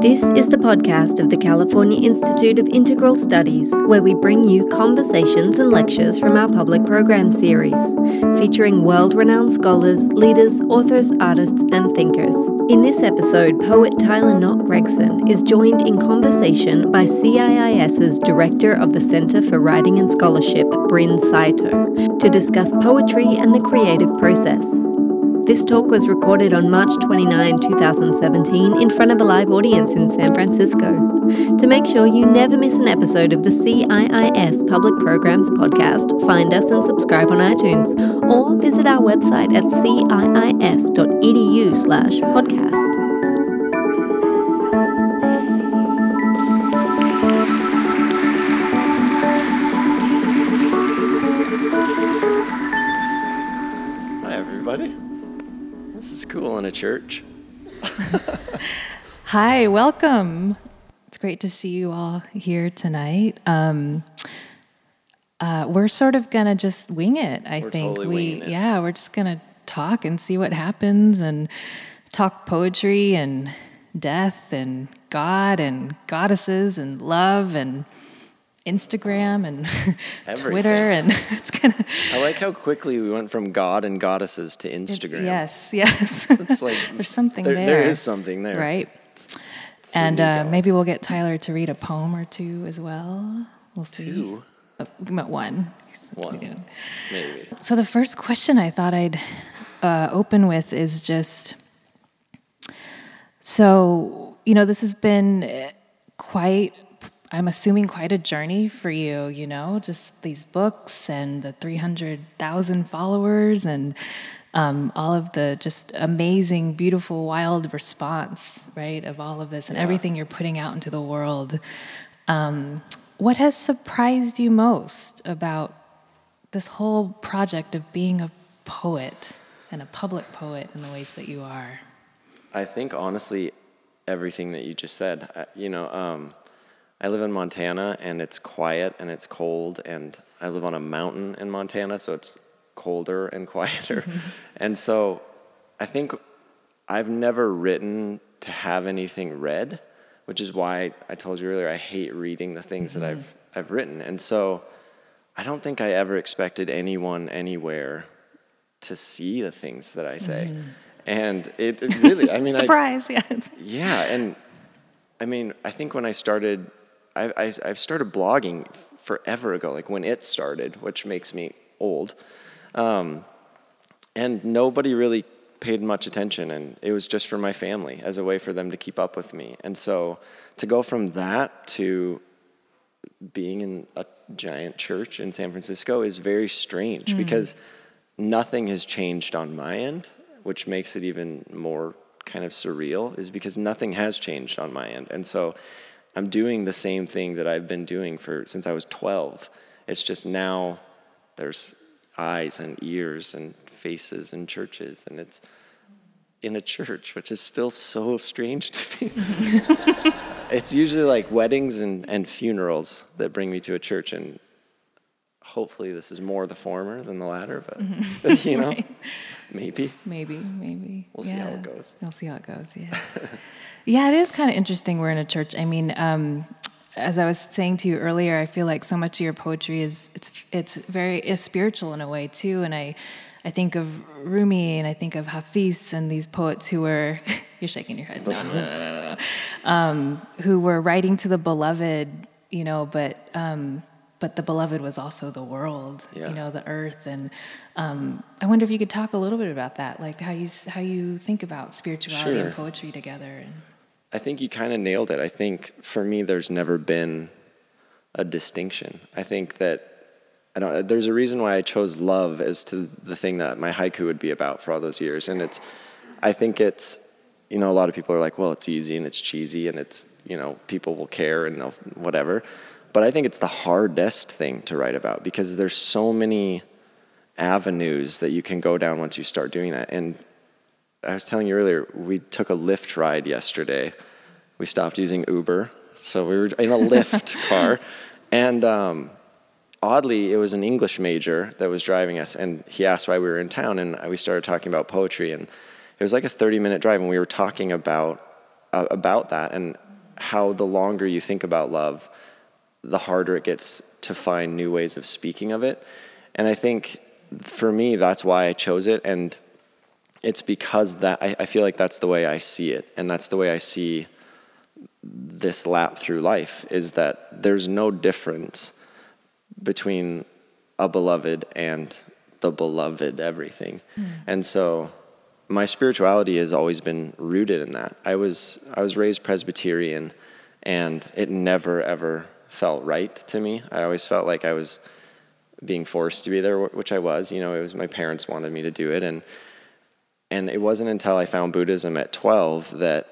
This is the podcast of the California Institute of Integral Studies, where we bring you conversations and lectures from our public program series, featuring world renowned scholars, leaders, authors, artists, and thinkers. In this episode, poet Tyler Knott Gregson is joined in conversation by CIIS's Director of the Center for Writing and Scholarship, Bryn Saito, to discuss poetry and the creative process. This talk was recorded on March 29, 2017, in front of a live audience in San Francisco. To make sure you never miss an episode of the CIIS Public Programs podcast, find us and subscribe on iTunes, or visit our website at ciis.edu/podcast. a church. Hi, welcome. It's great to see you all here tonight. Um, uh, we're sort of gonna just wing it. I We're think totally we, yeah, we're just gonna talk and see what happens, and talk poetry and death and God and goddesses and love and Instagram and Twitter, and it's kind of. I like how quickly we went from God and goddesses to Instagram. Yes, yes. It's like There's something there, there. There is something there. Right. And uh, maybe we'll get Tyler to read a poem or two as well. We'll see. Two, Oh, one. one, maybe. So the first question I thought I'd uh, open with is just so you know this has been uh, quite I'm assuming quite a journey for you, you know, just these books and the 300,000 followers and um, all of the just amazing, beautiful, wild response, right, of all of this and Yeah. everything you're putting out into the world. Um, what has surprised you most about this whole project of being a poet and a public poet in the ways that you are? I think honestly, everything that you just said. I, you know, um, I live in Montana, and it's quiet and it's cold, and I live on a mountain in Montana, so it's colder and quieter. Mm-hmm. and so, I think I've never written to have anything read, which is why I told you earlier I hate reading the things that mm-hmm. I've I've written, and so. I don't think I ever expected anyone anywhere to see the things that I say. Mm-hmm. And it, it really, I mean, I, Surprise, yeah. yeah, and I mean, I think when I started, I, I, I've started blogging forever ago, like when it started, which makes me old. Um, and nobody really paid much attention, and it was just for my family as a way for them to keep up with me. And so to go from that to being in a giant church in San Francisco is very strange because nothing has changed on my end, which makes it even more kind of surreal, is because nothing has changed on my end. And so I'm doing the same thing that I've been doing for since I was 12. It's just now there's eyes and ears and faces and churches and it's in a church, which is still so strange to me. it's usually like weddings and, and funerals that bring me to a church and hopefully this is more the former than the latter but mm-hmm. you know maybe Maybe, maybe. We'll see how it goes. We'll see how it goes, yeah. Yeah, it is kind of interesting we're in a church. I mean, um, as I was saying to you earlier, I feel like so much of your poetry is it's it's very it's spiritual in a way too. And I I think of Rumi and I think of Hafiz and these poets who were you're shaking your head. No, no, no. Um, who were writing to the beloved, you know, but um, but the beloved was also the world, Yeah. you know, the earth. And um, I wonder if you could talk a little bit about that, like how you how you think about spirituality and poetry together. And I think you kind of nailed it. I think for me, there's never been a distinction. I think that I don't. There's a reason why I chose love as to the thing that my haiku would be about for all those years, and it's. I think it's. You know, a lot of people are like, well, it's easy and it's cheesy and it's you know people will care and they'll whatever, but I think it's the hardest thing to write about because there's so many avenues that you can go down once you start doing that. And I was telling you earlier, we took a Lyft ride yesterday. We stopped using Uber, so we were in a Lyft car, and um, oddly, it was an English major that was driving us, and he asked why we were in town, and we started talking about poetry, and it was like a 30 minute drive, and we were talking about uh, about that and how the longer you think about love, the harder it gets to find new ways of speaking of it. And I think for me, that's why I chose it, and it's because that I, I feel like that's the way I see it, and that's the way I see this lap through life is that there's no difference between a beloved and the beloved everything. Mm. And so my spirituality has always been rooted in that. I was I was raised Presbyterian and it never ever felt right to me. I always felt like I was being forced to be there, which I was. You know, it was my parents wanted me to do it, and and it wasn't until I found Buddhism at 12 that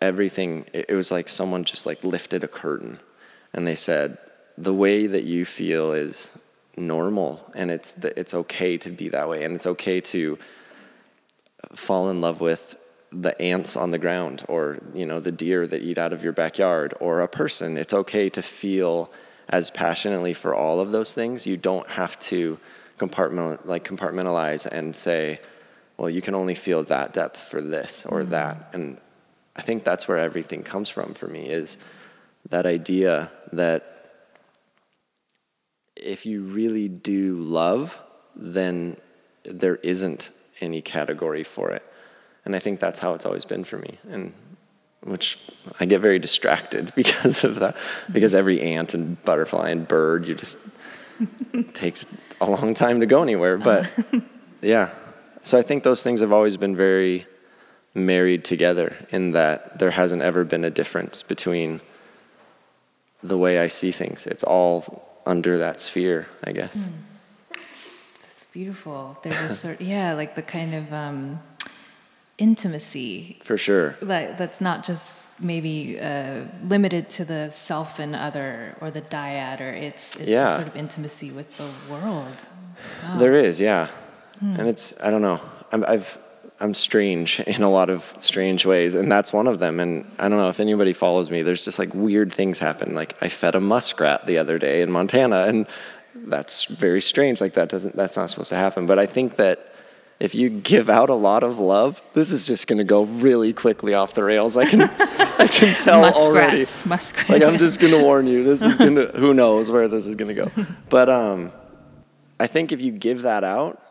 everything. It was like someone just like lifted a curtain, and they said, "The way that you feel is normal, and it's it's okay to be that way, and it's okay to fall in love with the ants on the ground or you know the deer that eat out of your backyard or a person it's okay to feel as passionately for all of those things you don't have to compartment like compartmentalize and say well you can only feel that depth for this or mm-hmm. that and i think that's where everything comes from for me is that idea that if you really do love then there isn't any category for it and I think that's how it's always been for me. And which I get very distracted because of that, because every ant and butterfly and bird, you just takes a long time to go anywhere. But yeah, so I think those things have always been very married together in that there hasn't ever been a difference between the way I see things. It's all under that sphere, I guess. Mm. That's beautiful. There's a sort, yeah, like the kind of. Um, intimacy for sure that, that's not just maybe uh, limited to the self and other or the dyad or it's, it's yeah. sort of intimacy with the world wow. there is yeah hmm. and it's i don't know I'm, i've i'm strange in a lot of strange ways and that's one of them and i don't know if anybody follows me there's just like weird things happen like i fed a muskrat the other day in montana and that's very strange like that doesn't that's not supposed to happen but i think that if you give out a lot of love, this is just going to go really quickly off the rails. I can, I can tell Muskrats, already. Muskrats. Like I'm just going to warn you. This is going to. Who knows where this is going to go? But um, I think if you give that out,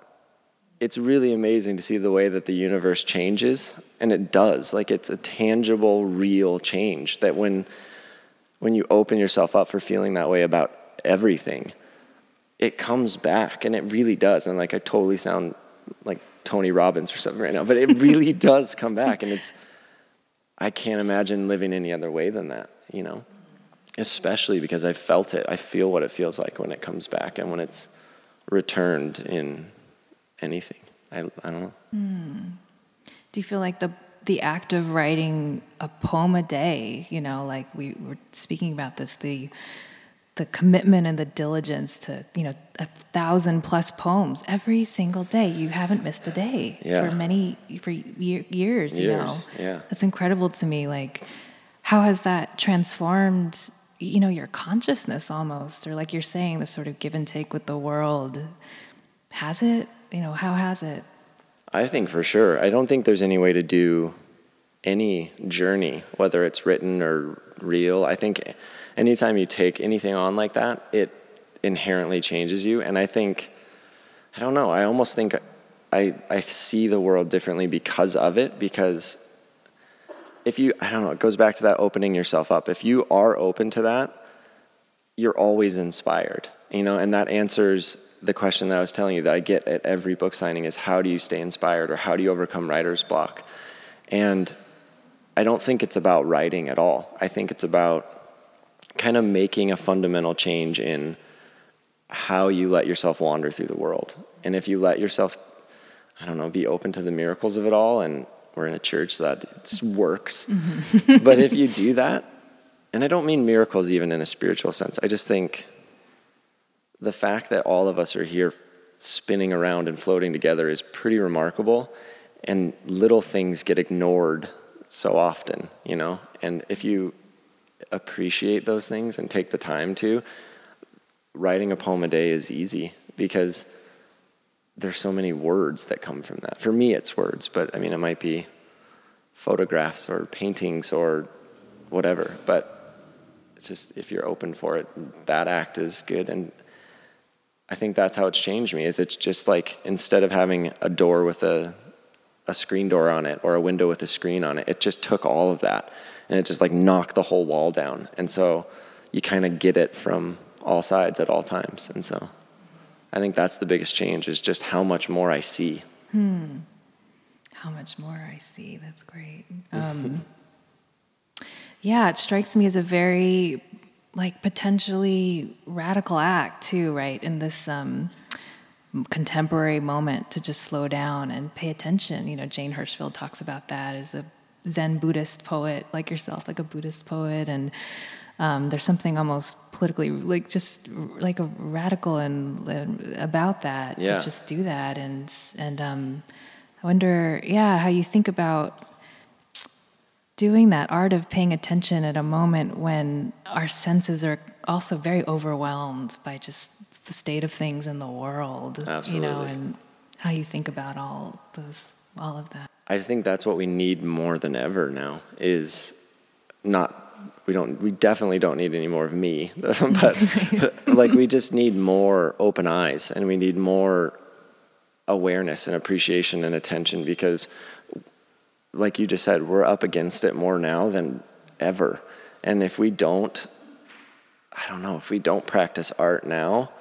it's really amazing to see the way that the universe changes, and it does. Like it's a tangible, real change. That when, when you open yourself up for feeling that way about everything, it comes back, and it really does. And like I totally sound like Tony Robbins or something right now, but it really does come back, and it's I can't imagine living any other way than that, you know. Especially because I felt it. I feel what it feels like when it comes back and when it's returned in anything. I, I don't know. Mm. Do you feel like the the act of writing a poem a day, you know, like we were speaking about this, the the commitment and the diligence to you know a thousand plus poems every single day you haven't missed a day yeah. for many for year, years, years you know yeah that's incredible to me like how has that transformed you know your consciousness almost or like you're saying the sort of give and take with the world has it you know how has it i think for sure i don't think there's any way to do any journey whether it's written or real i think anytime you take anything on like that, it inherently changes you. And I think, I don't know, I almost think I, I see the world differently because of it. Because if you, I don't know, it goes back to that opening yourself up. If you are open to that, you're always inspired, you know, and that answers the question that I was telling you that I get at every book signing is how do you stay inspired or how do you overcome writer's block? And I don't think it's about writing at all. I think it's about kind of making a fundamental change in how you let yourself wander through the world. And if you let yourself, I don't know, be open to the miracles of it all, and we're in a church that works. Mm-hmm. but if you do that, and I don't mean miracles even in a spiritual sense, I just think the fact that all of us are here spinning around and floating together is pretty remarkable. And little things get ignored so often, you know? And if you appreciate those things and take the time to, writing a poem a day is easy because there's so many words that come from that. For me, it's words, but I mean, it might be photographs or paintings or whatever. But it's just if you're open for it, that act is good. And I think that's how it's changed me. Is it's just like instead of having a door with a a screen door on it or a window with a screen on it, it just took all of that and it just like knocked the whole wall down. And so you kind of get it from all sides at all times. And so I think that's the biggest change is just how much more I see. Hmm. How much more I see. That's great. Um, yeah, it strikes me as a very like potentially radical act too, right? In this um, contemporary moment to just slow down and pay attention. You know, Jane Hirshfield talks about that as a Zen Buddhist poet like yourself, like a Buddhist poet, and um, there's something almost politically, like just like a radical and, and about that yeah. to just do that, and and um, I wonder, yeah, how you think about doing that art of paying attention at a moment when our senses are also very overwhelmed by just the state of things in the world, Absolutely. you know, and how you think about all those, all of that. I think that's what we need more than ever now is not we don't we definitely don't need any more of me but like we just need more open eyes and we need more awareness and appreciation and attention because like you just said we're up against it more now than ever. And if we don't i don't know if we don't practice art now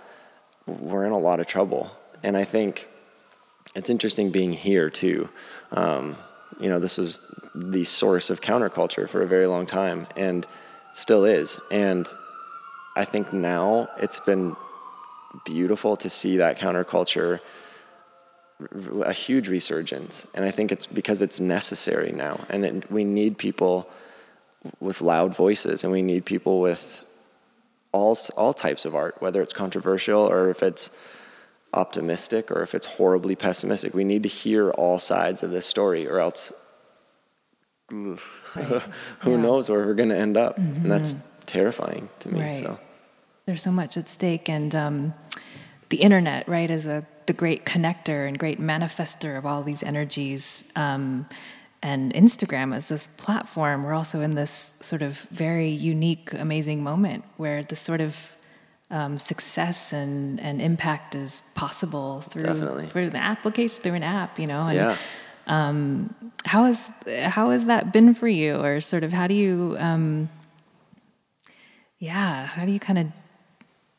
we're in a lot of trouble. And i think it's interesting being here too. Um, you know, this was the source of counterculture for a very long time and still is. And I think now it's been beautiful to see that counterculture a huge resurgence and i think it's because it's necessary now and it, we need people with loud voices and we need people with all all types of art whether it's controversial or if it's optimistic or if it's horribly pessimistic. We need to hear all sides of this story, or else right. who yeah. knows where we're going to end up. Mm-hmm. And that's terrifying to me. Right. So there's so much at stake, and um, the internet, right, is a the great connector and great manifester of all these energies. Um, and Instagram as this platform, we're also in this sort of very unique, amazing moment where the sort of um, success and, and impact is possible through Definitely. through the application through an app, you know. And, yeah. Um, how has how has that been for you, or sort of how do you, um, yeah, how do you kind of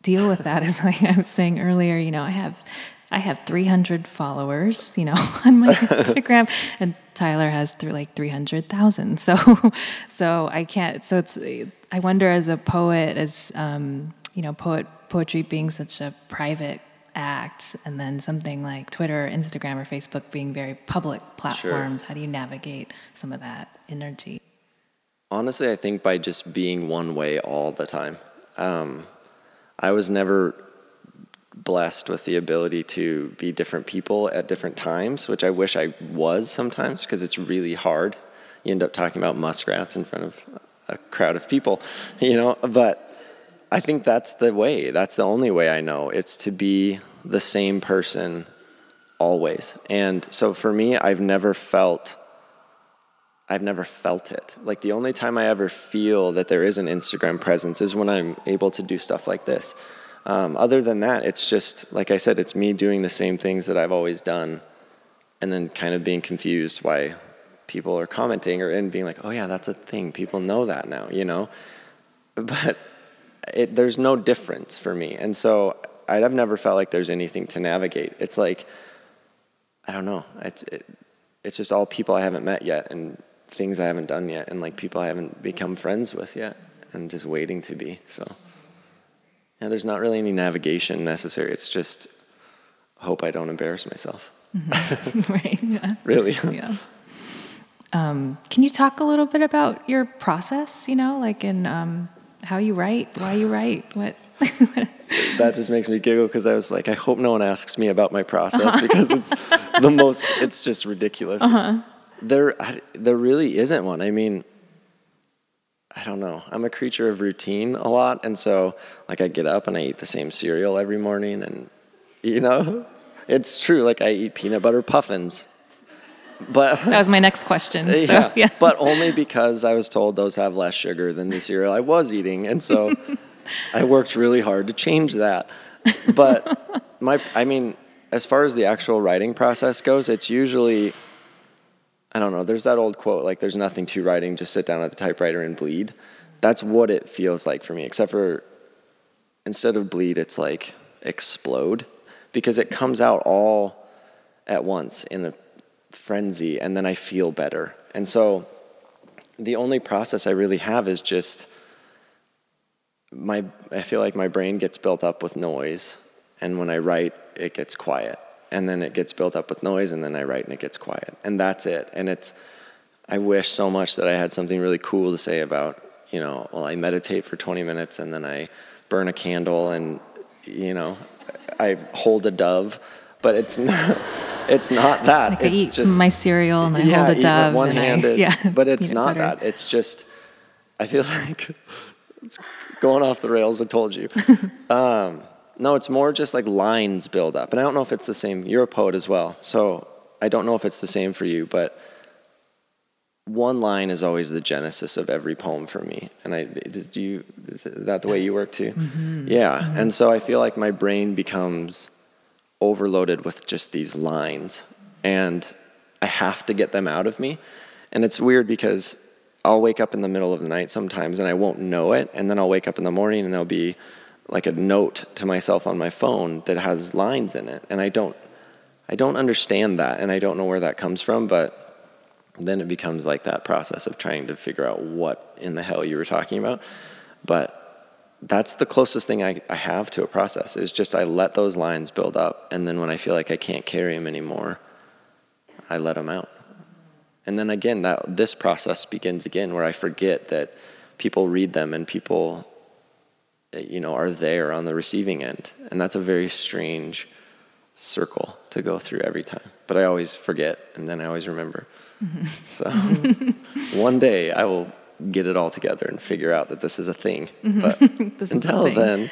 deal with that is like I was saying earlier, you know, I have I have 300 followers, you know, on my Instagram, and Tyler has through like 300,000. So, so I can't. So it's. I wonder, as a poet, as um, you know, poet poetry being such a private act, and then something like Twitter, Instagram, or Facebook being very public platforms. Sure. How do you navigate some of that energy? Honestly, I think by just being one way all the time. Um, I was never blessed with the ability to be different people at different times, which I wish I was sometimes because it's really hard. You end up talking about muskrats in front of a crowd of people, you know, but I think that's the way. That's the only way I know. It's to be the same person always. And so for me, I've never felt I've never felt it. Like the only time I ever feel that there is an Instagram presence is when I'm able to do stuff like this. Um, other than that, it's just like I said, it's me doing the same things that I've always done, and then kind of being confused why people are commenting or and being like, "Oh yeah, that's a thing. People know that now," you know. But it, there's no difference for me. And so I've never felt like there's anything to navigate. It's like, I don't know. It's, it, it's just all people I haven't met yet and things I haven't done yet and like people I haven't become friends with yet and just waiting to be. So, yeah, there's not really any navigation necessary. It's just hope I don't embarrass myself. Mm-hmm. right. Yeah. really? Yeah. Um, can you talk a little bit about your process, you know, like in, um, how you write, why you write, what. that just makes me giggle because I was like, I hope no one asks me about my process uh-huh. because it's the most. It's just ridiculous. Uh-huh. There, there really isn't one. I mean, I don't know. I'm a creature of routine a lot, and so like I get up and I eat the same cereal every morning, and you know, it's true. Like I eat peanut butter puffins, but that was my next question. So, yeah, yeah. but only because I was told those have less sugar than the cereal I was eating, and so I worked really hard to change that. But my, I mean, as far as the actual writing process goes, it's usually, I don't know. There's that old quote like, "There's nothing to writing; just sit down at the typewriter and bleed." That's what it feels like for me, except for instead of bleed, it's like explode because it comes out all at once in a frenzy and then I feel better. And so the only process I really have is just my I feel like my brain gets built up with noise and when I write it gets quiet. And then it gets built up with noise and then I write and it gets quiet. And that's it. And it's I wish so much that I had something really cool to say about, you know, well I meditate for 20 minutes and then I burn a candle and you know, I hold a dove, but it's not it's not that. Like it's I eat just my cereal and I yeah, hold a dove. one and I- handed. yeah, but it's not butter. that. It's just I feel like it's going off the rails. I told you. um, no, it's more just like lines build up, and I don't know if it's the same. You're a poet as well, so I don't know if it's the same for you, but one line is always the genesis of every poem for me. And I, is, do you, is that the way you work too? Mm-hmm. Yeah. Mm-hmm. And so I feel like my brain becomes overloaded with just these lines, and I have to get them out of me. And it's weird because I'll wake up in the middle of the night sometimes and I won't know it, and then I'll wake up in the morning and there'll be like a note to myself on my phone that has lines in it, and I don't, I don't understand that, and I don't know where that comes from, but then it becomes like that process of trying to figure out what in the hell you were talking about. But that's the closest thing I, I have to a process is just I let those lines build up. And then when I feel like I can't carry them anymore, I let them out. And then again, that this process begins again where I forget that people read them and people, you know, are there on the receiving end. And that's a very strange circle to go through every time. But I always forget and then I always remember. Mm-hmm. So one day I will get it all together and figure out that this is a thing. Mm-hmm. But This is until thing. then,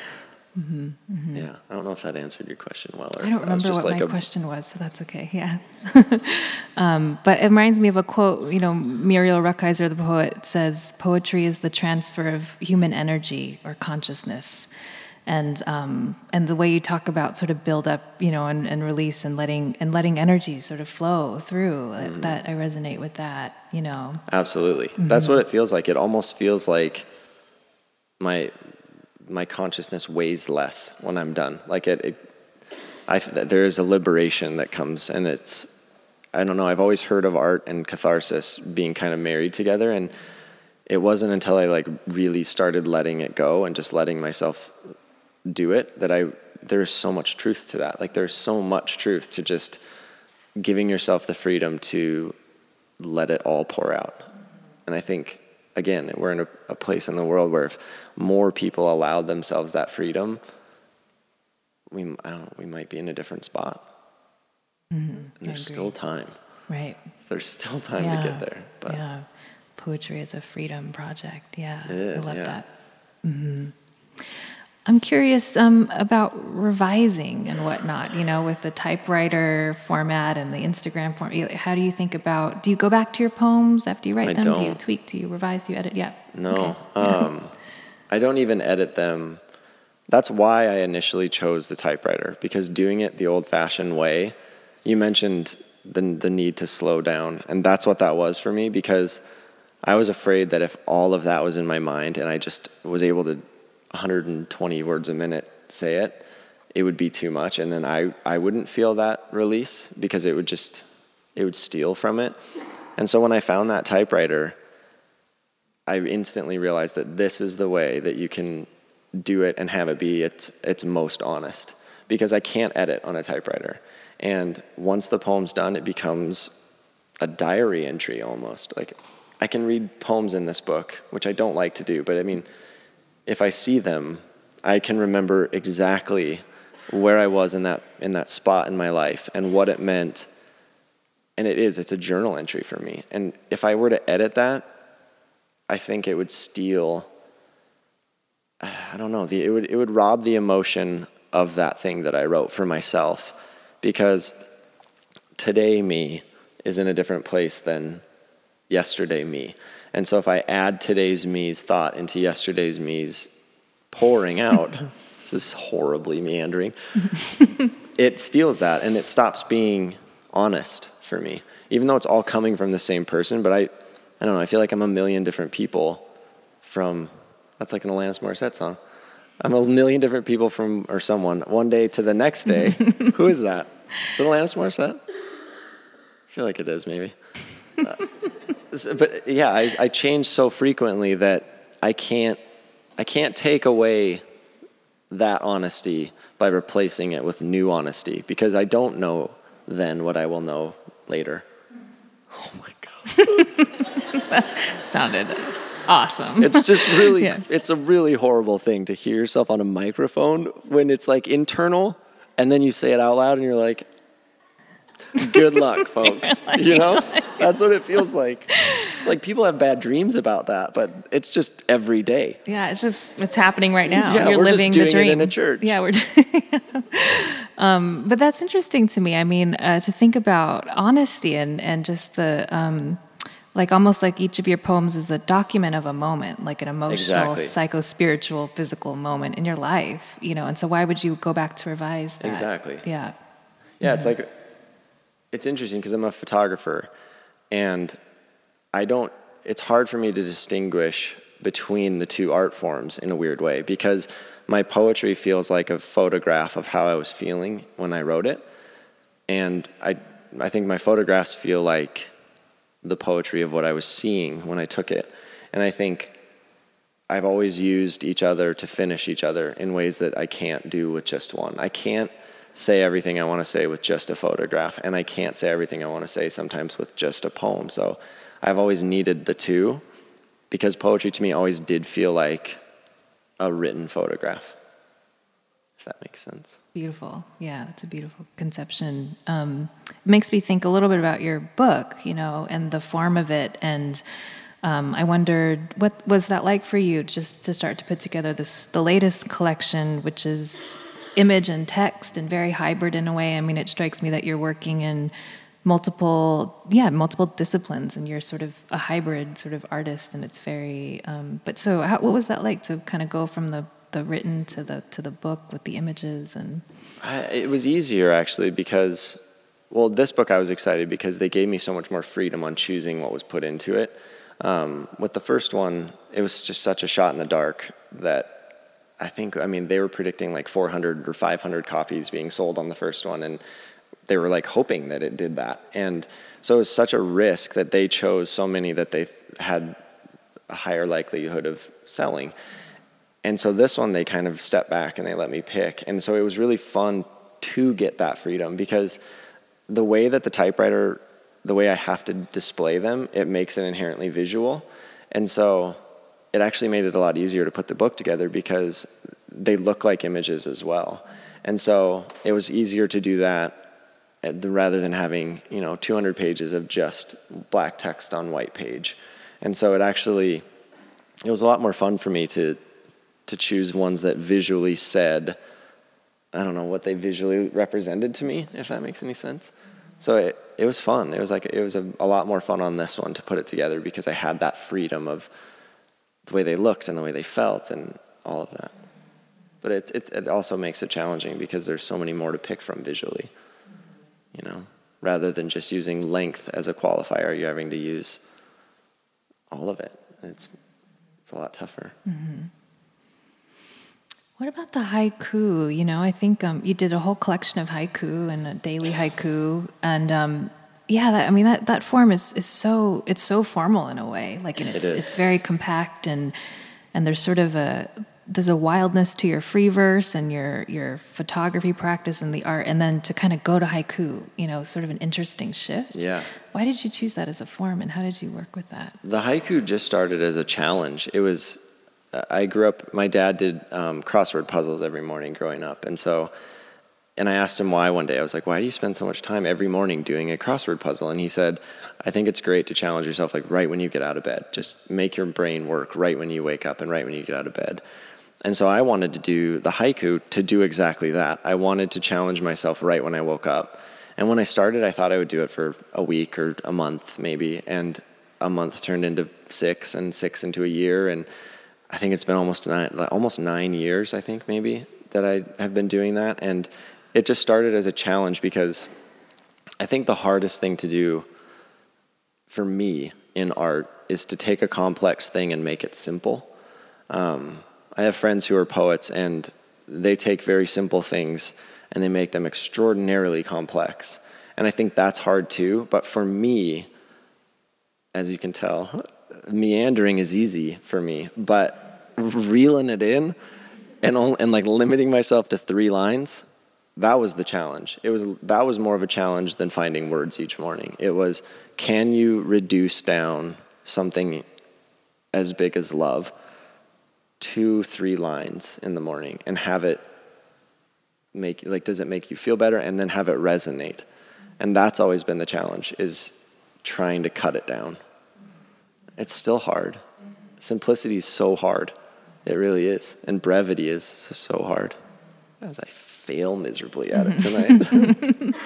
yeah, I don't know if that answered your question well. Or I don't if that was remember what like my a- question was, so that's okay. Yeah. um, but it reminds me of a quote. You know, Muriel Rukeyser, the poet, says, "Poetry is the transfer of human energy or consciousness." And um, and the way you talk about sort of build up, you know, and, and release and letting and letting energy sort of flow through. uh, Mm-hmm. That I resonate with that. You know. Absolutely. Mm-hmm. That's what it feels like. It almost feels like my my consciousness weighs less when I'm done. Like it, it I there is a liberation that comes and it's I don't know, I've always heard of art and catharsis being kind of married together and it wasn't until I like really started letting it go and just letting myself do it that I there's so much truth to that. Like there's so much truth to just giving yourself the freedom to let it all pour out. And I think, again, we're in a, a place in the world where if more people allowed themselves that freedom, we, I don't, we might be in a different spot. And there's Mm-hmm. Still time. Right. There's still time to get there. But yeah, poetry is a freedom project. Yeah, is, I love yeah. that. hmm I'm curious um, about revising and whatnot. You know, with the typewriter format and the Instagram form. you- How do you think about? Do you go back to your poems after you write I them? Do you don't. tweak? Do you revise? Do you edit? Yeah. No, um, I don't even edit them. That's why I initially chose the typewriter because doing it the old-fashioned way. You mentioned the the need to slow down, and that's what that was for me because I was afraid that if all of that was in my mind and I just was able to 120 words a minute say it, it would be too much, and then I I wouldn't feel that release because it would just it would steal from it. And so when I found that typewriter. I instantly realized that this is the way that you can do it and have it be its, its most honest. Because I can't edit on a typewriter. And once the poem's done, it becomes a diary entry almost. Like, I can read poems in this book, which I don't like to do, but I mean, if I see them, I can remember exactly where I was in that, in that spot in my life and what it meant. And it is, it's a journal entry for me. And if I were to edit that, I think it would steal. I don't know. The, it would it would rob the emotion of that thing that I wrote for myself, because today me is in a different place than yesterday me. And so if I add today's me's thought into yesterday's me's pouring out, this is horribly meandering, it steals that and it stops being honest for me. Even though it's all coming from the same person, but I, I don't know, I feel like I'm a million different people from, that's like an Alanis Morissette song. I'm a million different people from, or someone, one day to the next day. Who is that? Is it Alanis Morissette? I feel like it is, maybe. Uh, but yeah, I, I change so frequently that I can't, I can't take away that honesty by replacing it with new honesty because I don't know then what I will know later. Oh my God. Sounded awesome. It's just really, yeah. it's a really horrible thing to hear yourself on a microphone when it's like internal and then you say it out loud and you're like, good luck, folks. you know? That's what it feels like. It's like people have bad dreams about that, but it's just every day. Yeah, it's just, it's happening right now. Yeah, you're we're living just doing the dream. It in a church. Yeah, we're. um, but that's interesting to me. I mean, uh, to think about honesty and, and just the, um, like almost like each of your poems is a document of a moment, like an emotional, Exactly. psycho spiritual, physical moment in your life, you know. And so, why would you go back to revise that? Exactly. Yeah. Yeah, it's mm-hmm. like it's interesting because I'm a photographer and I don't it's hard for me to distinguish between the two art forms in a weird way because my poetry feels like a photograph of how I was feeling when I wrote it. And I I think my photographs feel like the poetry of what I was seeing when I took it. And I think I've always used each other to finish each other in ways that I can't do with just one. I can't say everything I want to say with just a photograph, and I can't say everything I want to say sometimes with just a poem. So I've always needed the two because poetry to me always did feel like a written photograph. That makes sense. Beautiful. Yeah, that's a beautiful conception. Um, it makes me think a little bit about your book, you know, and the form of it. And um, I wondered, what was that like for you, just to start to put together this the latest collection, which is image and text and very hybrid in a way. I mean, it strikes me that you're working in multiple, yeah, multiple disciplines, and you're sort of a hybrid sort of artist, and it's very. Um, but so, how, what was that like to kind of go from the the written to the to the book with the images and I, it was easier actually because well this book i was excited because they gave me so much more freedom on choosing what was put into it. Um, with the first one it was just such a shot in the dark that i think i mean they were predicting like 400 or 500 copies being sold on the first one and they were like hoping that it did that. And so it was such a risk that they chose so many that they had a higher likelihood of selling and so this one, they kind of stepped back and they let me pick. And so it was really fun to get that freedom because the way that the typewriter, the way I have to display them, it makes it inherently visual. And so it actually made it a lot easier to put the book together because they look like images as well. And so it was easier to do that uh, rather than having, you know, 200 pages of just black text on white page. And so it actually, it was a lot more fun for me to to choose ones that visually said, I don't know what they visually represented to me, if that makes any sense. So it, it was fun. It was like it was a, a lot more fun on this one to put it together because I had that freedom of the way they looked and the way they felt and all of that. But it, it, it also makes it challenging because there's so many more to pick from visually, you know, rather than just using length as a qualifier, you're having to use all of it. It's, it's a lot tougher. Mm-hmm. What about the haiku? You know, I think um, you did a whole collection of haiku and a daily haiku, and um, yeah, that, I mean that that form is is so it's so formal in a way. Like, and it's It it's very compact and and there's sort of a there's a wildness to your free verse and your your photography practice and the art, and then to kind of go to haiku, you know, sort of an interesting shift. Yeah. Why did you choose that as a form, and how did you work with that? The haiku just started as a challenge. It was, I grew up, my dad did um, crossword puzzles every morning growing up. And so, and I asked him why one day. I was like, why do you spend so much time every morning doing a crossword puzzle? And he said, I think it's great to challenge yourself, like right when you get out of bed. Just make your brain work right when you wake up and right when you get out of bed. And so I wanted to do the haiku to do exactly that. I wanted to challenge myself right when I woke up. And when I started, I thought I would do it for a week or a month, maybe. And a month turned into six, and six into a year. And I think it's been almost nine, almost nine years, I think, maybe, that I have been doing that. And it just started as a challenge because I think the hardest thing to do for me in art is to take a complex thing and make it simple. Um, I have friends who are poets, and they take very simple things and they make them extraordinarily complex. And I think that's hard too. But for me, as you can tell, meandering is easy for me. But reeling it in and, only, and like limiting myself to three lines, that was the challenge. It was that was more of a challenge than finding words each morning. It was can you reduce down something as big as love to three lines in the morning and have it make like does it make you feel better and then have it resonate and that's always been the challenge is trying to cut it down it's still hard. Simplicity is so hard. It really is. And brevity is so hard. As i fail miserably at it tonight.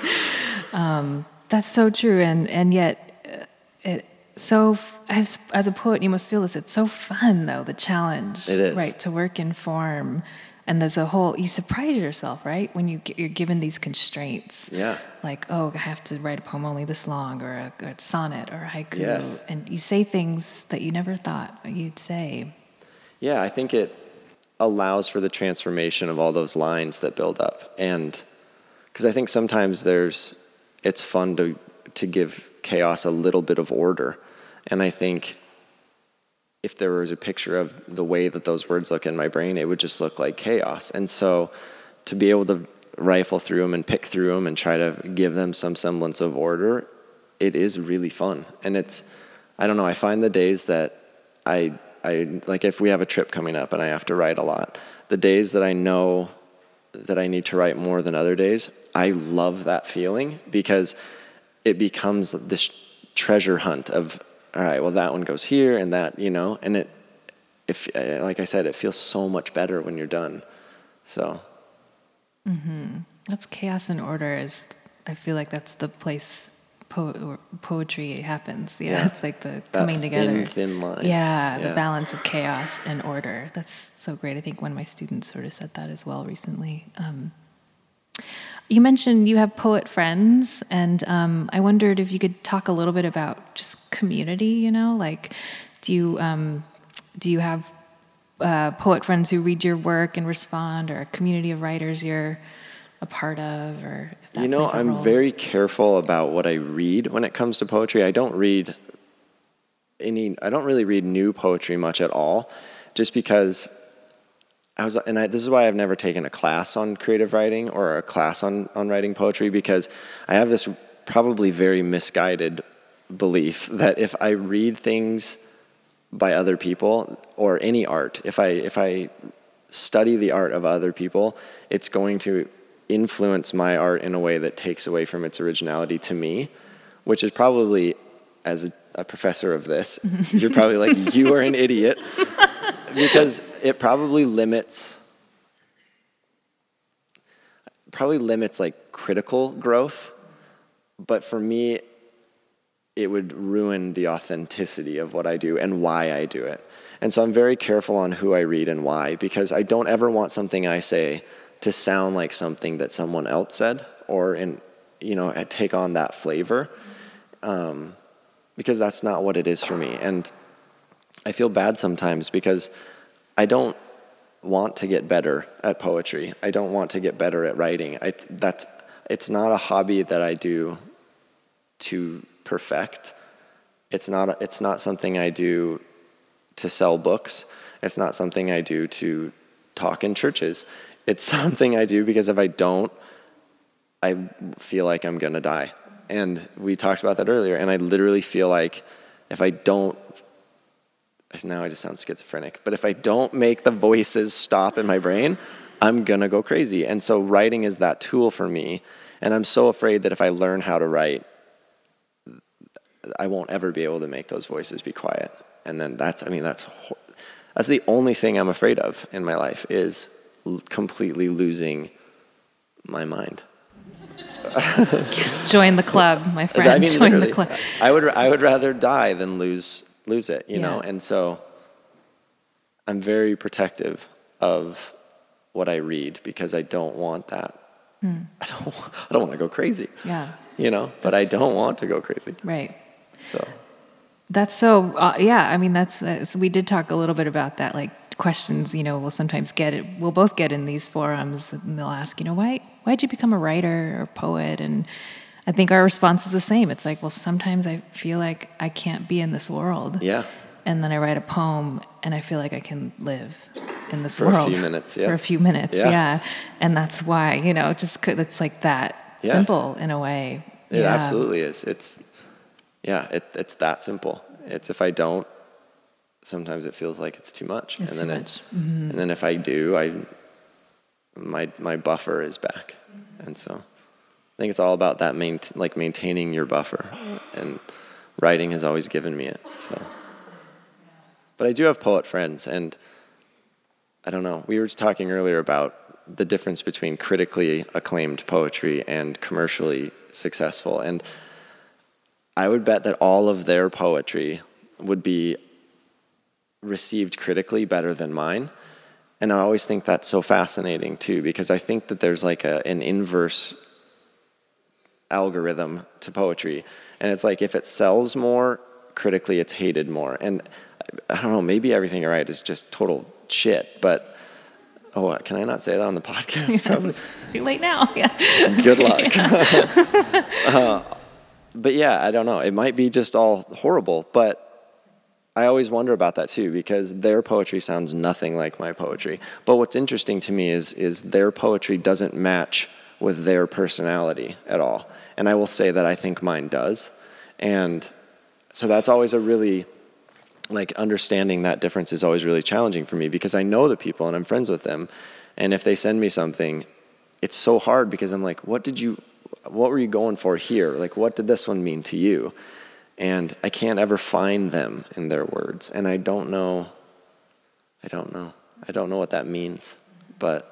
Um, that's so true. And and yet uh, it so as, as a poet you must feel this. It's so fun though the challenge it is. right to work in form and there's a whole you surprise yourself right? When you you're given these constraints. Yeah. Like oh i have to write a poem only this long or a, a sonnet or a haiku. Yes. and you say things that you never thought you'd say. Yeah i think it allows for the transformation of all those lines that build up. And because i think sometimes there's it's fun to to give chaos a little bit of order. And i think if there was a picture of the way that those words look in my brain, it would just look like chaos. And so to be able to rifle through them and pick through them and try to give them some semblance of order, it is really fun. And it's, I don't know, I find the days that I, I, like if we have a trip coming up and I have to write a lot, the days that I know that I need to write more than other days, I love that feeling because it becomes this treasure hunt of all right, well, that one goes here and that, you know, and it, if, uh, like I said, it feels so much better when you're done. So. Mm-hmm. That's chaos and order is, I feel like that's the place po- poetry happens. Yeah, yeah. It's like the coming that together. Thin, thin line. Yeah, yeah, the balance of chaos and order. That's so great. I think one of my students sort of said that as well recently. Um, you mentioned you have poet friends, and um, I wondered if you could talk a little bit about just community. You know, like do you um, do you have uh, poet friends who read your work and respond, or a community of writers you're a part of, or you know, I'm role? very careful about what I read when it comes to poetry. I don't read any. I don't really read new poetry much at all, just because I was, and I, this is why I've never taken a class on creative writing or a class on, on writing poetry because I have this probably very misguided belief that if I read things by other people or any art, if I, if I study the art of other people, it's going to influence my art in a way that takes away from its originality to me, which is probably, as a, a professor of this, you're probably like, you are an idiot because it probably limits probably limits like critical growth but for me it would ruin the authenticity of what I do and why I do it. And so I'm very careful on who I read and why because I don't ever want something I say to sound like something that someone else said or in you know take on that flavor um, because that's not what it is for me. And I feel bad sometimes because I don't want to get better at poetry. I don't want to get better at writing. I, that's, it's not a hobby that I do to perfect. It's not, it's not something I do to sell books. It's not something I do to talk in churches. It's something I do because if I don't, I feel like I'm going to die. And we talked about that earlier. And I literally feel like if I don't now I just sound schizophrenic, but if I don't make the voices stop in my brain, I'm gonna go crazy. And so writing is that tool for me. And I'm so afraid that if I learn how to write, I won't ever be able to make those voices be quiet. And then that's, I mean, that's, That's the only thing I'm afraid of in my life is l- completely losing my mind. Join the club, my friend. I mean, Join the club. I would I would rather die than lose lose it, you know. And so I'm very protective of what I read because I don't want that. Hmm. I don't I don't want to go crazy. Yeah. You know, but I don't want to go crazy. Right. So That's so, uh, yeah, I mean, that's, uh, so we did talk a little bit about that, like questions, you know, we'll sometimes get it, we'll both get in these forums and they'll ask, you know, why, why'd you become a writer or poet? And I think our response is the same. It's like, well, sometimes I feel like I can't be in this world. yeah. And then I write a poem and I feel like I can live in this For a world. few minutes, yeah. For a few minutes, Yeah. yeah. And that's why, you know, just, it's like that Yes. simple in a way. It Yeah. absolutely is. It's yeah, it, it's that simple. It's if I don't, sometimes it feels like it's too much, It's and too then much. It, mm-hmm. and then if I do, I my my buffer is back, and so think it's all about that main like maintaining your buffer, and writing has always given me it. So, but I do have poet friends, and I don't know. We were just talking earlier about the difference between critically acclaimed poetry and commercially successful. And I would bet that all of their poetry would be received critically better than mine. And I always think that's so fascinating too, because I think that there's like a, an inverse algorithm to poetry. And it's like if it sells more, critically it's hated more. And I don't know, maybe everything I write is just total shit, but oh, can I not say that on the podcast? Probably. Too late now. Yeah. Good luck. Uh, but yeah, I don't know. It might be just all horrible, but I always wonder about that too because their poetry sounds nothing like my poetry. But what's interesting to me is is their poetry doesn't match with their personality at all. And I will say that I think mine does. And so that's always a really like understanding that difference is always really challenging for me because I know the people and I'm friends with them. And if they send me something, it's so hard because I'm like, what did you, what were you going for here? Like, what did this one mean to you? And I can't ever find them in their words. And I don't know, I don't know. I don't know what that means. But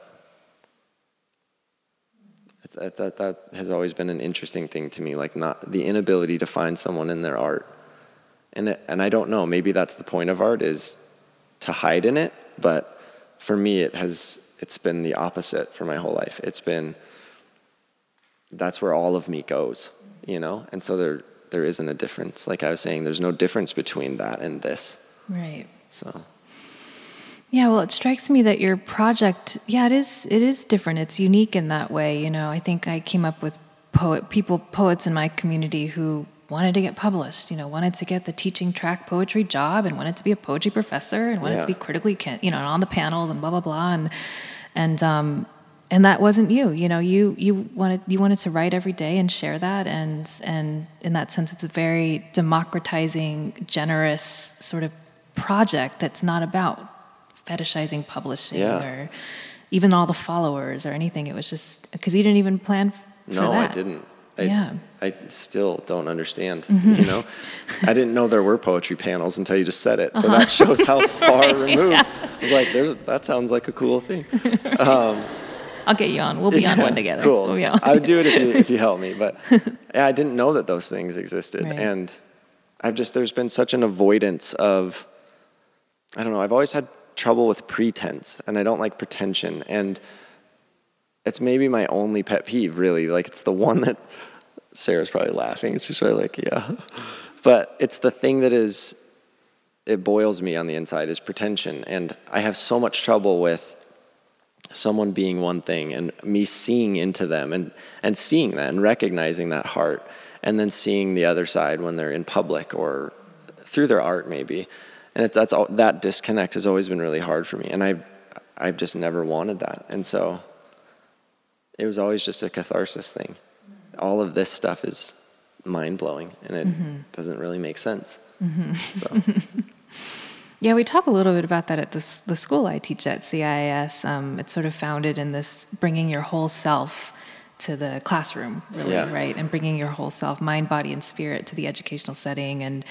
that, that, that has always been an interesting thing to me, like not the inability to find someone in their art and it, and I don't know. Maybe that's the point of art is to hide in it. But for me, it has it's been the opposite for my whole life. It's been that's where all of me goes, you know. And so there there isn't a difference. Like I was saying, there's no difference between that and this. Right. So Yeah, well, it strikes me that your project, yeah, it is it is different. It's unique in that way, you know. I think I came up with poet people poets in my community who wanted to get published, you know, wanted to get the teaching track poetry job and wanted to be a poetry professor and wanted Yeah. to be critically, you know, on the panels and blah blah blah and and um and that wasn't you, you know. You you wanted you wanted to write every day and share that, and and in that sense, it's a very democratizing, generous sort of project that's not about fetishizing publishing Yeah. or even all the followers or anything. It was just because you didn't even plan f- no, I didn't. I, Yeah. I still don't understand. Mm-hmm. You know, I didn't know there were poetry panels until you just said it. So that uh-huh. shows how far removed. I was like, "There's that sounds like a cool thing." Um, I'll get you on. We'll be on one together. Cool. We'll on. I would do it if you, if you help me, but yeah, I didn't know that those things existed, Right. and I've just there's been such an avoidance of, I don't know. I've always had trouble with pretense, and I don't like pretension, and it's maybe my only pet peeve, really. Like it's the one that Sarah's probably laughing. It's just like, yeah, but it's the thing that is, it boils me on the inside is pretension, and I have so much trouble with someone being one thing and me seeing into them and, and seeing that and recognizing that heart and then seeing the other side when they're in public or through their art maybe and it, that's all, that disconnect has always been really hard for me and I've, I've just never wanted that and so it was always just a catharsis thing all of this stuff is mind-blowing and it doesn't really make sense so Yeah, we talk a little bit about that at the, the school I teach at CIIS. Um, it's sort of founded in this bringing your whole self to the classroom, really, Yeah. right? And bringing your whole self, mind, body, and spirit to the educational setting. And,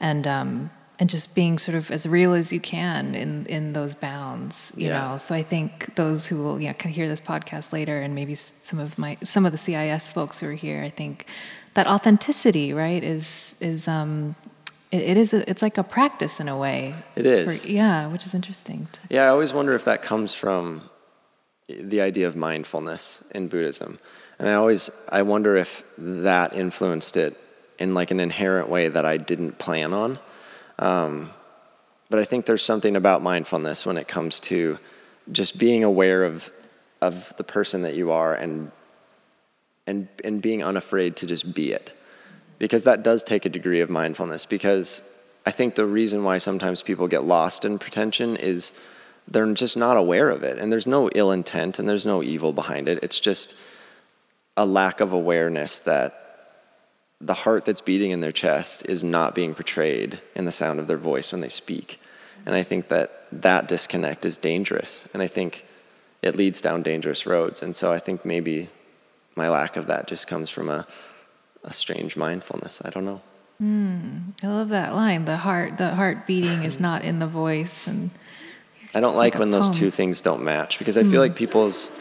and um, and just being sort of as real as you can in in those bounds you Yeah. know so i think those who will you know can hear this podcast later and maybe some of my some of the CIIS folks who are here i think that authenticity right is is um it, it is a, it's like a practice in a way It is. for- yeah which is interesting to, Yeah, I always wonder if that comes from the idea of mindfulness in Buddhism. And I always I wonder if that influenced it in like an inherent way that I didn't plan on. Um, but I think there's something about mindfulness when it comes to just being aware of of the person that you are and and and being unafraid to just be it. Because that does take a degree of mindfulness because i think the reason why sometimes people get lost in pretension is they're just not aware of it and there's no ill intent and there's no evil behind it. It's just a lack of awareness that the heart that's beating in their chest is not being portrayed in the sound of their voice when they speak and i think that that disconnect is dangerous and i think it leads down dangerous roads and so i think maybe my lack of that just comes from a, a strange mindfulness. I don't know. Hmm. i love that line the heart the heart beating is not in the voice and I don't like like when those two things don't match because I feel hmm. like people's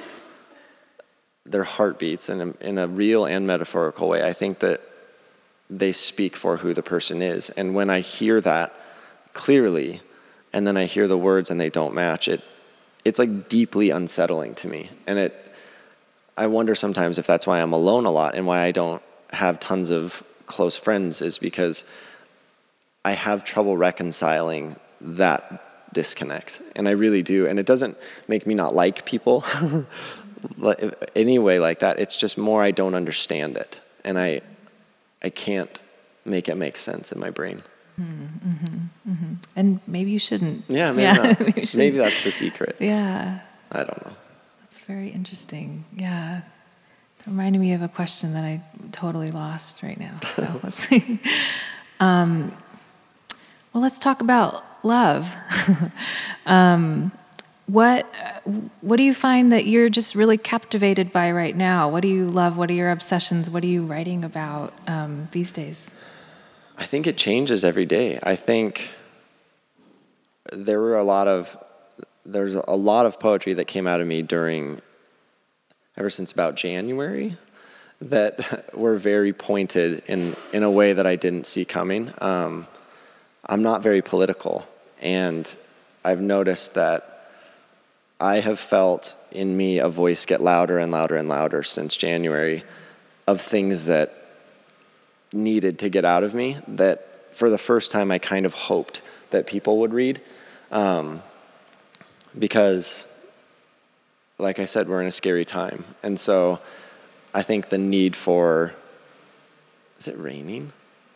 their heartbeats in a, in a real and metaphorical way. I think that they speak for who the person is, and when I hear that clearly, and then I hear the words and they don't match, it it's like deeply unsettling to me, and it. I wonder sometimes if that's why I'm alone a lot and why I don't have tons of close friends is because I have trouble reconciling that disconnect. And I really do. And it doesn't make me not like people like- anyway like that. It's just more I don't understand it. And I, I can't make it make sense in my brain. and maybe you shouldn't Yeah, maybe not. maybe, that's the secret. yeah I don't know. That's very interesting. Yeah. It reminded me of a question that I totally lost right now. So let's see. Um, well, let's talk about love. um, what what do you find that you're just really captivated by right now? What do you love? What are your obsessions? What are you writing about um, these days? I think it changes every day. I think there were a lot of there's a lot of poetry that came out of me during ever since about January that were very pointed in in a way that I didn't see coming. Um, I'm not very political, and I've noticed that I have felt in me a voice get louder and louder and louder since January of things that needed to get out of me that for the first time I kind of hoped that people would read. Um, because, like I said, we're in a scary time. And so I think the need for. Is it raining?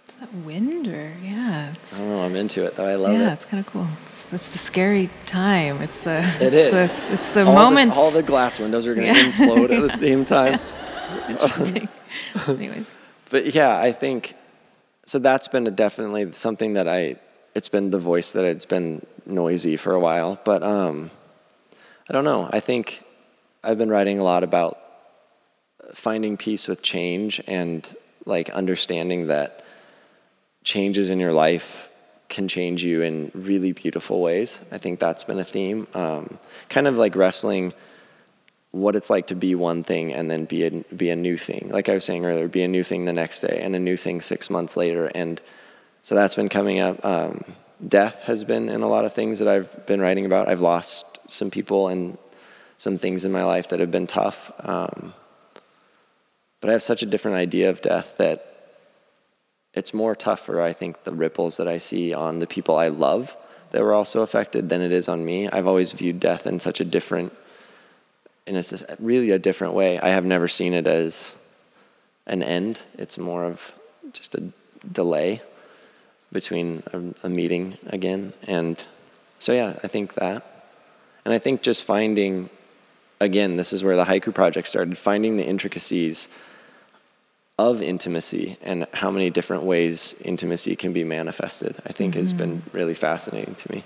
Is that wind or yeah? I don't know. I'm into it though. I love yeah, it. Yeah, it's kind of cool. It's, it's the scary time. It's the It it's is. the, it's the all moments. All the glass windows are going to Yeah. implode at the same time. interesting. Anyways, but yeah, I think so. That's been a definitely something that I. It's been the voice that it's been noisy for a while, but um, I don't know. I think I've been writing a lot about finding peace with change and like understanding that changes in your life can change you in really beautiful ways. I think that's been a theme. Um, kind of like wrestling what it's like to be one thing and then be a, be a new thing. Like I was saying earlier, be a new thing the next day and a new thing six months later. And so that's been coming up. Um, death has been in a lot of things that I've been writing about. I've lost some people and some things in my life that have been tough. Um, but I have such a different idea of death that it's more tougher, I think, the ripples that I see on the people I love that were also affected than it is on me. I've always viewed death in such a different, in a, s- really a different way. I have never seen it as an end. It's more of just a delay between a, a meeting again. And so, yeah, I think that. And I think just finding, again, this is where the haiku project started, finding the intricacies of intimacy and how many different ways intimacy can be manifested, I think has been really fascinating to me.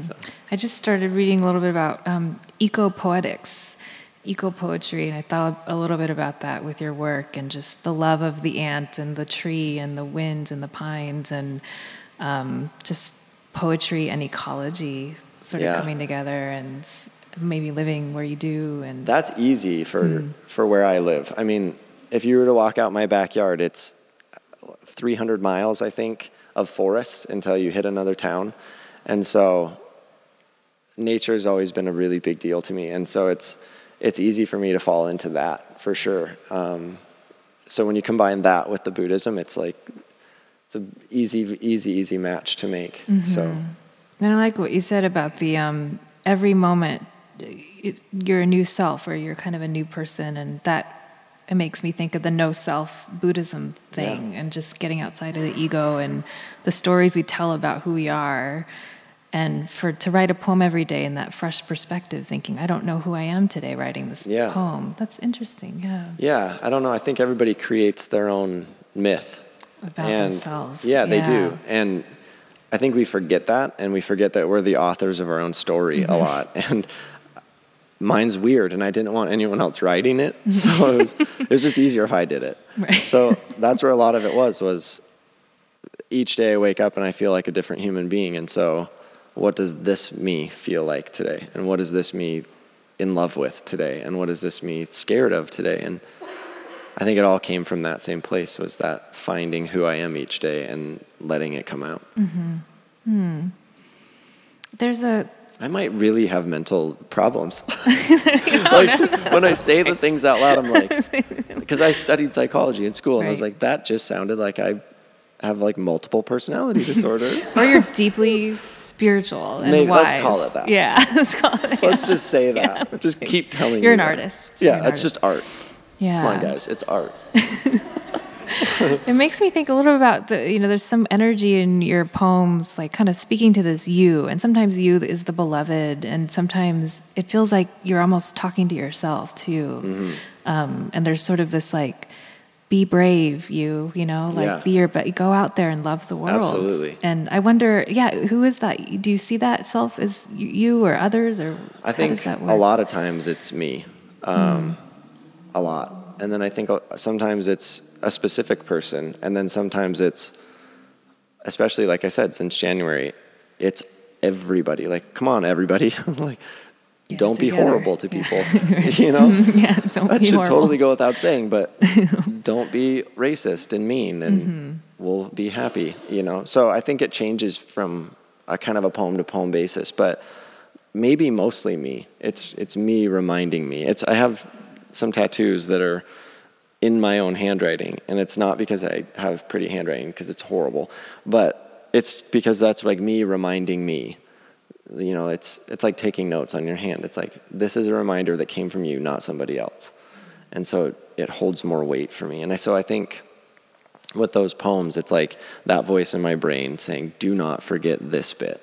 So, I just started reading a little bit about um, eco poetics, eco poetry, and I thought a little bit about that with your work and just the love of the ant and the tree and the wind and the pines and um, just poetry and ecology sort Yeah. of coming together and maybe living where you do and That's easy for Mm. for where I live. I mean, if you were to walk out my backyard, it's 300 miles, I think, of forest until you hit another town, and so nature has always been a really big deal to me, and so it's it's easy for me to fall into that for sure. Um, so when you combine that with the Buddhism, it's like it's an easy, easy, easy match to make. So And I like what you said about the um, every moment it, you're a new self or you're kind of a new person, and that it makes me think of the no self Buddhism thing Yeah. and just getting outside of the ego and the stories we tell about who we are. And for to write a poem every day in that fresh perspective, thinking I don't know who I am today writing this Yeah. poem. That's interesting. Yeah, yeah, I don't know. I think everybody creates their own myth. about and themselves. Yeah, they Yeah. do. And I think we forget that, and we forget that we're the authors of our own story Mm-hmm. a lot. And mine's weird, and I didn't want anyone else writing it, so it was it was just easier if I did it. Right. So that's where a lot of it was. Was each day I wake up and I feel like a different human being, and so what does this me feel like today, and what is this me in love with today, and what is this me scared of today, and I think it all came from that same place was that finding who I am each day and letting it come out. Mm-hmm. Hmm. There's a I might really have mental problems. like oh, when I say the things out loud, I'm like, because I studied psychology in school, and I was Right. like, that just sounded like I have like multiple personality disorder. or you're deeply spiritual and Maybe- let's call it that. Yeah, let's call it. Let's just say that. Just keep telling You're me an that. artist. You're Yeah, an it's just art. Yeah. Come on, guys, it's art. It makes me think a little about the, you know, there's some energy in your poems, like kind of speaking to this you. And sometimes you is the beloved, and sometimes it feels like you're almost talking to yourself too. Mm-hmm. Um, and there's sort of this like, be brave, you, you know, like Yeah. be your, but go out there and love the world. Absolutely. And I wonder, yeah, who is that? Do you see that self as you- or others, or I think a lot of times it's me, um, a lot, and then I think sometimes it's a specific person, and then sometimes it's, especially like I said, since January, it's everybody. Like, come on, everybody! like, Get don't be horrible to people. you know, yeah, don't that should horrible. totally go without saying. But don't be racist and mean, and Mm-hmm. we'll be happy. You know. So I think it changes from a kind of a poem to poem basis, but maybe mostly me. It's it's me reminding me. It's I have some tattoos that are in my own handwriting, and it's not because I have pretty handwriting because it's horrible, but it's because that's like me reminding me. You know, it's it's like taking notes on your hand. It's like this is a reminder that came from you, not somebody else, and so it, it holds more weight for me. And I, so I think with those poems, it's like that voice in my brain saying, "Do not forget this bit,"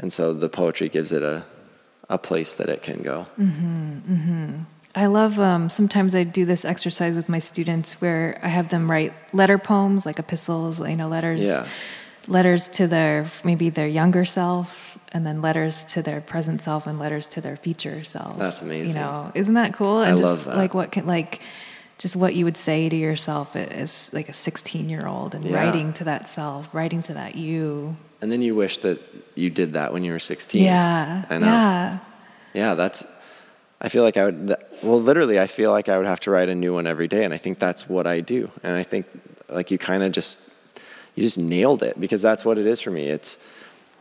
and so the poetry gives it a a place that it can go. Mm-hmm, mm-hmm. I love um, sometimes I do this exercise with my students where I have them write letter poems, like epistles, you know, letters, Yeah. letters to their maybe their younger self, and then letters to their present self, and letters to their future self. That's amazing. You know, isn't that cool? I And just love that. Like what can like just what you would say to yourself as like a 16 year old and Yeah. writing to that self, writing to that you. And then you wish that you did that when you were 16. Yeah. I know. Yeah. Yeah, that's. I feel like I would. Well, literally, I feel like I would have to write a new one every day, and I think that's what I do. And I think, like, you kind of just, you just nailed it because that's what it is for me. It's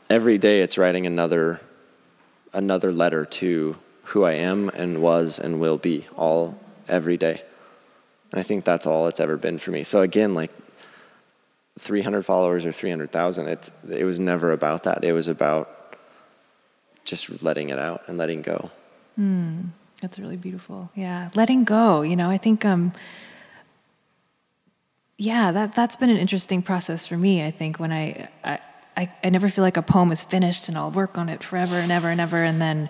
every day. It's writing another, another letter to who I am and was and will be, all every day. And I think that's all it's ever been for me. So again, like. 300 followers or 300,000 it's it was never about that it was about just letting it out and letting go That's really beautiful. Yeah, letting go. You know, I think, um, yeah, that that's been an interesting process for me. I think when I, I I I never feel like a poem is finished and I'll work on it forever and ever and ever, and then,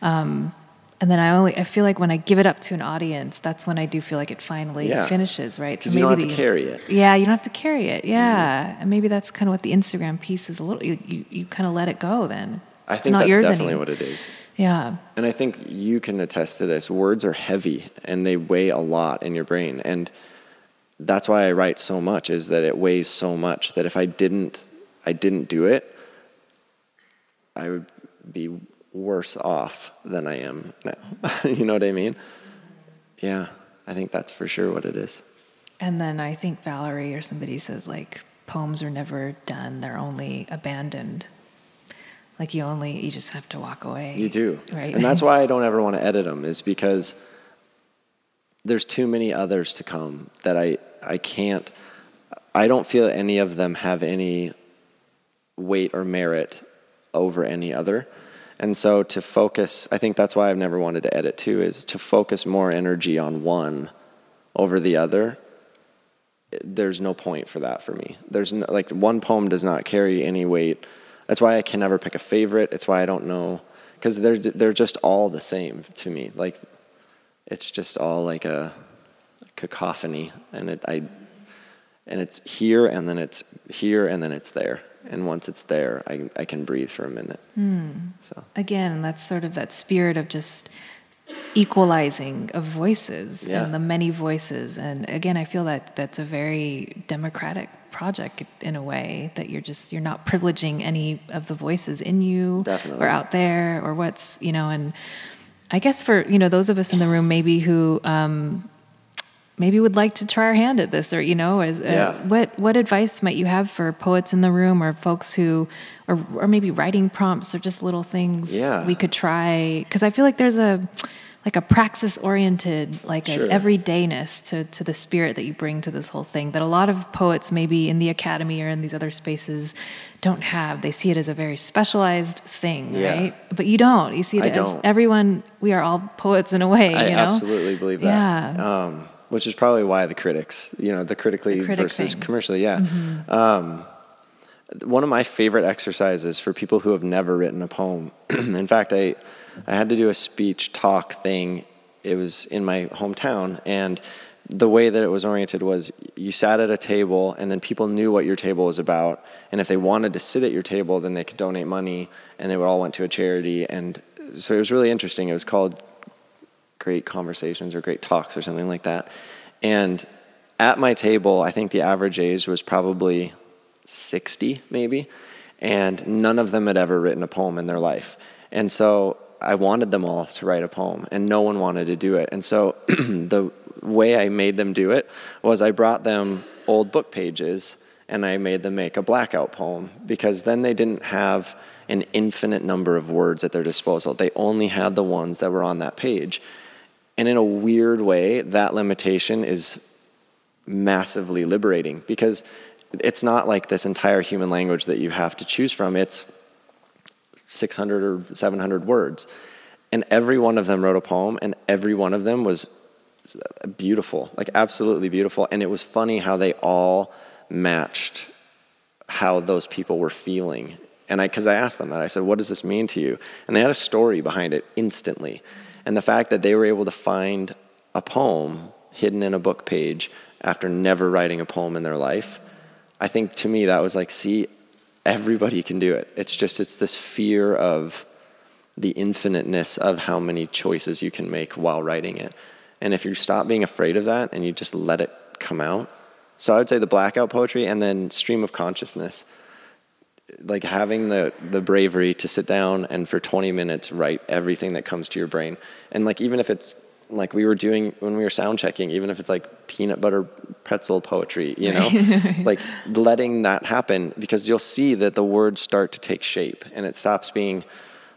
um, and then I only I feel like when I give it up to an audience, that's when I do feel like it finally Yeah. finishes. Right? because you don't have to carry it Yeah, you don't have to carry it. Yeah, and maybe that's kind of what the Instagram piece is. A little, you you, you kind of let it go then. I think that's definitely anymore. what it is Yeah. and i think you can attest to this words are heavy and they weigh a lot in your brain and that's why i write so much is that it weighs so much that if i didn't I didn't do it, I would be worse off than I am now. you know what I mean? Yeah, I think that's for sure what it is. And then I think Valéry or somebody says like poems are never done; they're only abandoned. Like you only you just have to walk away. You do, right? And that's why I don't ever want to edit them, is because there's too many others to come that I I can't. I don't feel any of them have any weight or merit over any other. And so to focus, I think that's why I've never wanted to edit too, is to focus more energy on one over the other. There's no point for that for me. There's no, like one poem does not carry any weight. That's why I can never pick a favorite. It's why I don't know because they're they're just all the same to me. Like it's just all like a cacophony, and it I and it's here and then it's here and then it's there and once it's there i, I can breathe for a minute mm. so again that's sort of that spirit of just equalizing of voices yeah. and the many voices and again i feel that that's a very democratic project in a way that you're just you're not privileging any of the voices in you Definitely. or out there or what's you know and i guess for you know those of us in the room maybe who um, maybe would like to try our hand at this or you know as, uh, yeah. what what advice might you have for poets in the room or folks who or, or maybe writing prompts or just little things yeah. we could try because i feel like there's a like a praxis oriented like sure. an everydayness to to the spirit that you bring to this whole thing that a lot of poets maybe in the academy or in these other spaces don't have they see it as a very specialized thing yeah. right but you don't you see it I as don't. everyone we are all poets in a way i you know? absolutely believe that yeah um, which is probably why the critics, you know, the critically the critic versus thing. commercially, yeah. Mm-hmm. Um, one of my favorite exercises for people who have never written a poem. in fact, I I had to do a speech talk thing. It was in my hometown, and the way that it was oriented was you sat at a table, and then people knew what your table was about, and if they wanted to sit at your table, then they could donate money, and they would all went to a charity, and so it was really interesting. It was called great conversations or great talks or something like that. And at my table, I think the average age was probably 60 maybe, and none of them had ever written a poem in their life. And so I wanted them all to write a poem, and no one wanted to do it. And so the way I made them do it was I brought them old book pages and I made them make a blackout poem because then they didn't have an infinite number of words at their disposal. They only had the ones that were on that page. And in a weird way, that limitation is massively liberating because it's not like this entire human language that you have to choose from. It's 600 or 700 words. And every one of them wrote a poem, and every one of them was beautiful, like absolutely beautiful. And it was funny how they all matched how those people were feeling. And I, because I asked them that, I said, What does this mean to you? And they had a story behind it instantly. And the fact that they were able to find a poem hidden in a book page after never writing a poem in their life, I think to me that was like, see, everybody can do it. It's just, it's this fear of the infiniteness of how many choices you can make while writing it. And if you stop being afraid of that and you just let it come out. So I would say the blackout poetry and then stream of consciousness like having the the bravery to sit down and for 20 minutes write everything that comes to your brain and like even if it's like we were doing when we were sound checking even if it's like peanut butter pretzel poetry you know? Like letting that happen because you'll see that the words start to take shape and it stops being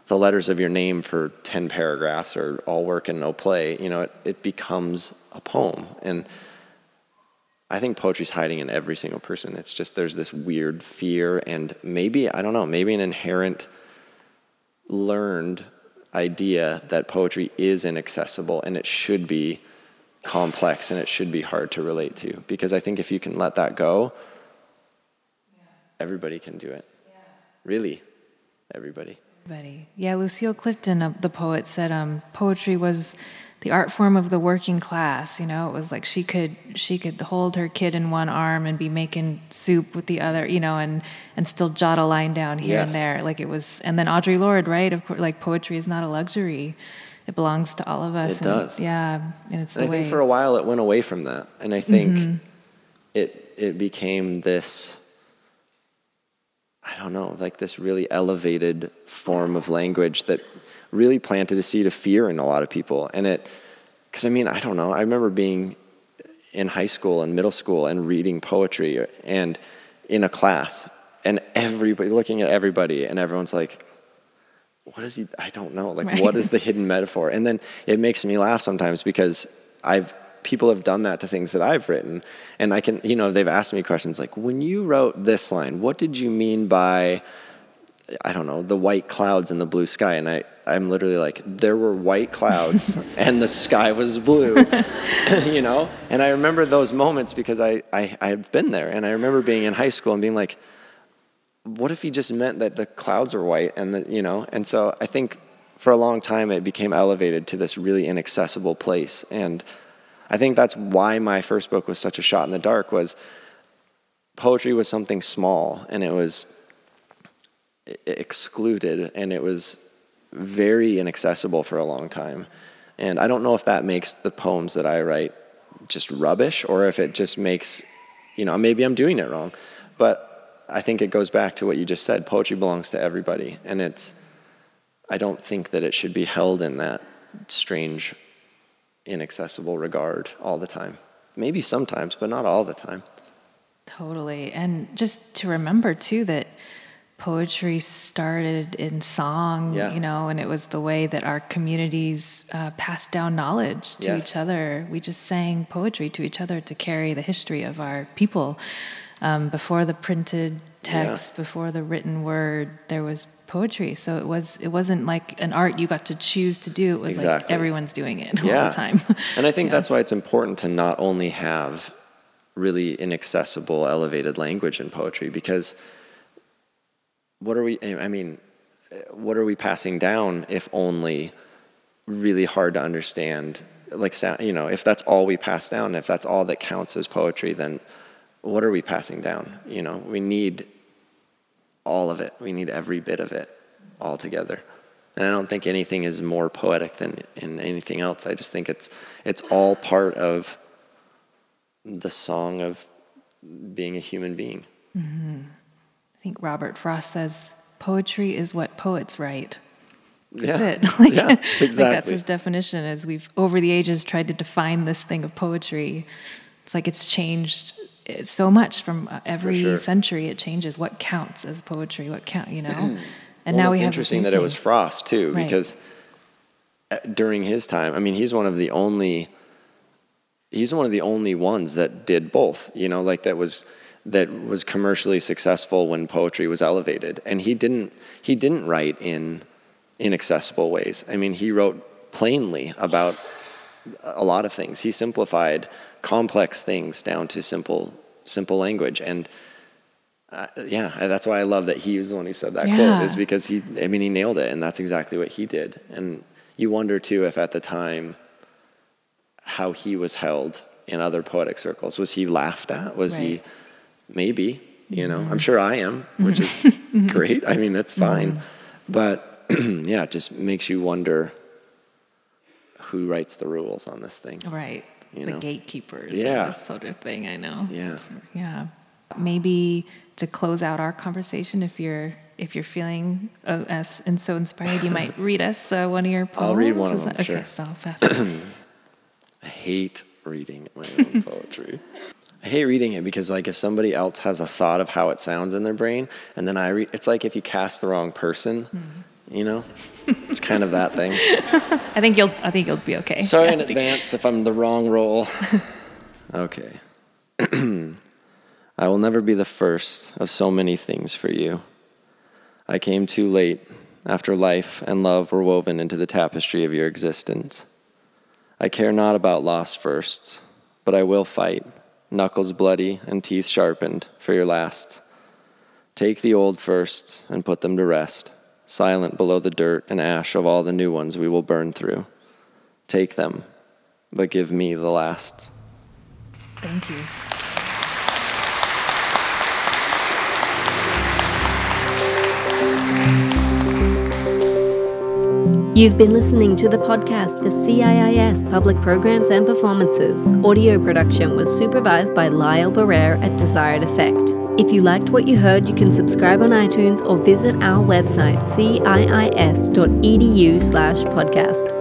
the letters of your name for 10 paragraphs or all work and no play you know? It, it becomes a poem and I think poetry's hiding in every single person. It's just there's this weird fear and maybe, I don't know, maybe an inherent learned idea that poetry is inaccessible and it should be complex and it should be hard to relate to. Because I think if you can let that go, everybody can do it. Really, everybody. Everybody. Yeah, Lucille Clifton, uh, the poet, said um, poetry was the art form of the working class you know it was like she could she could hold her kid in one arm and be making soup with the other you know and and still jot a line down here Yes. and there like it was and then Audre Lorde right of course like poetry is not a luxury it belongs to all of us It does. yeah and it's the And I way think for a while it went away from that. And I think mm-hmm. it it became this I don't know, like this really elevated form of language that really planted a seed of fear in a lot of people. And it, because I mean, I don't know, I remember being in high school and middle school and reading poetry and in a class and everybody looking at everybody and everyone's like, what is he? I don't know. Like, right. what is the hidden metaphor? And then it makes me laugh sometimes because I've people have done that to things that I've written. And I can, you know, they've asked me questions like, when you wrote this line, what did you mean by, I don't know, the white clouds in the blue sky? And I, I'm literally like, there were white clouds and the sky was blue, you know? And I remember those moments because I, I, I had been there. And I remember being in high school and being like, what if he just meant that the clouds were white and the, you know? And so I think for a long time it became elevated to this really inaccessible place. And I think that's why my first book was such a shot in the dark was poetry was something small and it was excluded and it was very inaccessible for a long time. And I don't know if that makes the poems that I write just rubbish or if it just makes, you know, maybe I'm doing it wrong. But I think it goes back to what you just said poetry belongs to everybody. And it's, I don't think that it should be held in that strange inaccessible regard all the time. Maybe sometimes, but not all the time. Totally. And just to remember, too, that poetry started in song, yeah. you know, and it was the way that our communities uh, passed down knowledge to yes. each other. We just sang poetry to each other to carry the history of our people. Um, before the printed text, yeah. before the written word, there was poetry. So it was it wasn't like an art you got to choose to do. It was exactly. like everyone's doing it yeah. all the time. and I think that's why it's important to not only have really inaccessible, elevated language in poetry, because what are we? I mean, what are we passing down if only really hard to understand? Like you know, if that's all we pass down, if that's all that counts as poetry, then what are we passing down? You know, we need all of it. We need every bit of it all together. And I don't think anything is more poetic than in anything else. I just think it's it's all part of the song of being a human being. Mm-hmm. I think Robert Frost says poetry is what poets write. That's yeah. it. like, yeah, exactly. like that's his definition. As we've over the ages tried to define this thing of poetry, it's like it's changed so much from uh, every sure. century. It changes what counts as poetry, what count, you know. And well, now we have. It's interesting that it was Frost too, right. because uh, during his time, I mean, he's one of the only. He's one of the only ones that did both. You know, like that was that was commercially successful when poetry was elevated, and he didn't. He didn't write in inaccessible ways. I mean, he wrote plainly about a lot of things. He simplified complex things down to simple simple language and uh, yeah that's why i love that he was the one who said that yeah. quote is because he i mean he nailed it and that's exactly what he did and you wonder too if at the time how he was held in other poetic circles was he laughed at was right. he maybe you know i'm sure i am which is mm-hmm. great i mean that's fine but yeah it just makes you wonder who writes the rules on this thing right you the know? gatekeepers, yeah, sort of thing. I know. Yeah, yeah. Maybe to close out our conversation, if you're if you're feeling uh, as and so inspired, you might read us uh, one of your poems. I'll read one of them. That, sure. Okay, so I hate reading my own poetry. I hate reading it because like if somebody else has a thought of how it sounds in their brain, and then I read, it's like if you cast the wrong person. Mm-hmm. you know? It's kind of that thing. I think you'll i think you'll be okay. Sorry in advance if i'm the wrong role. Okay. I will never be the first of so many things for you. I came too late after life and love were woven into the tapestry of your existence. I care not about lost firsts but i will fight knuckles bloody and teeth sharpened for your last take the old firsts and put them to rest silent below the dirt and ash of all the new ones we will burn through. Take them, but give me the last. Thank you. You've been listening to the podcast for CIIS Public Programs and Performances. Audio production was supervised by Lyle Barrere at Desired Effect. If you liked what you heard, you can subscribe on iTunes or visit our website, ciis.edu slash podcast.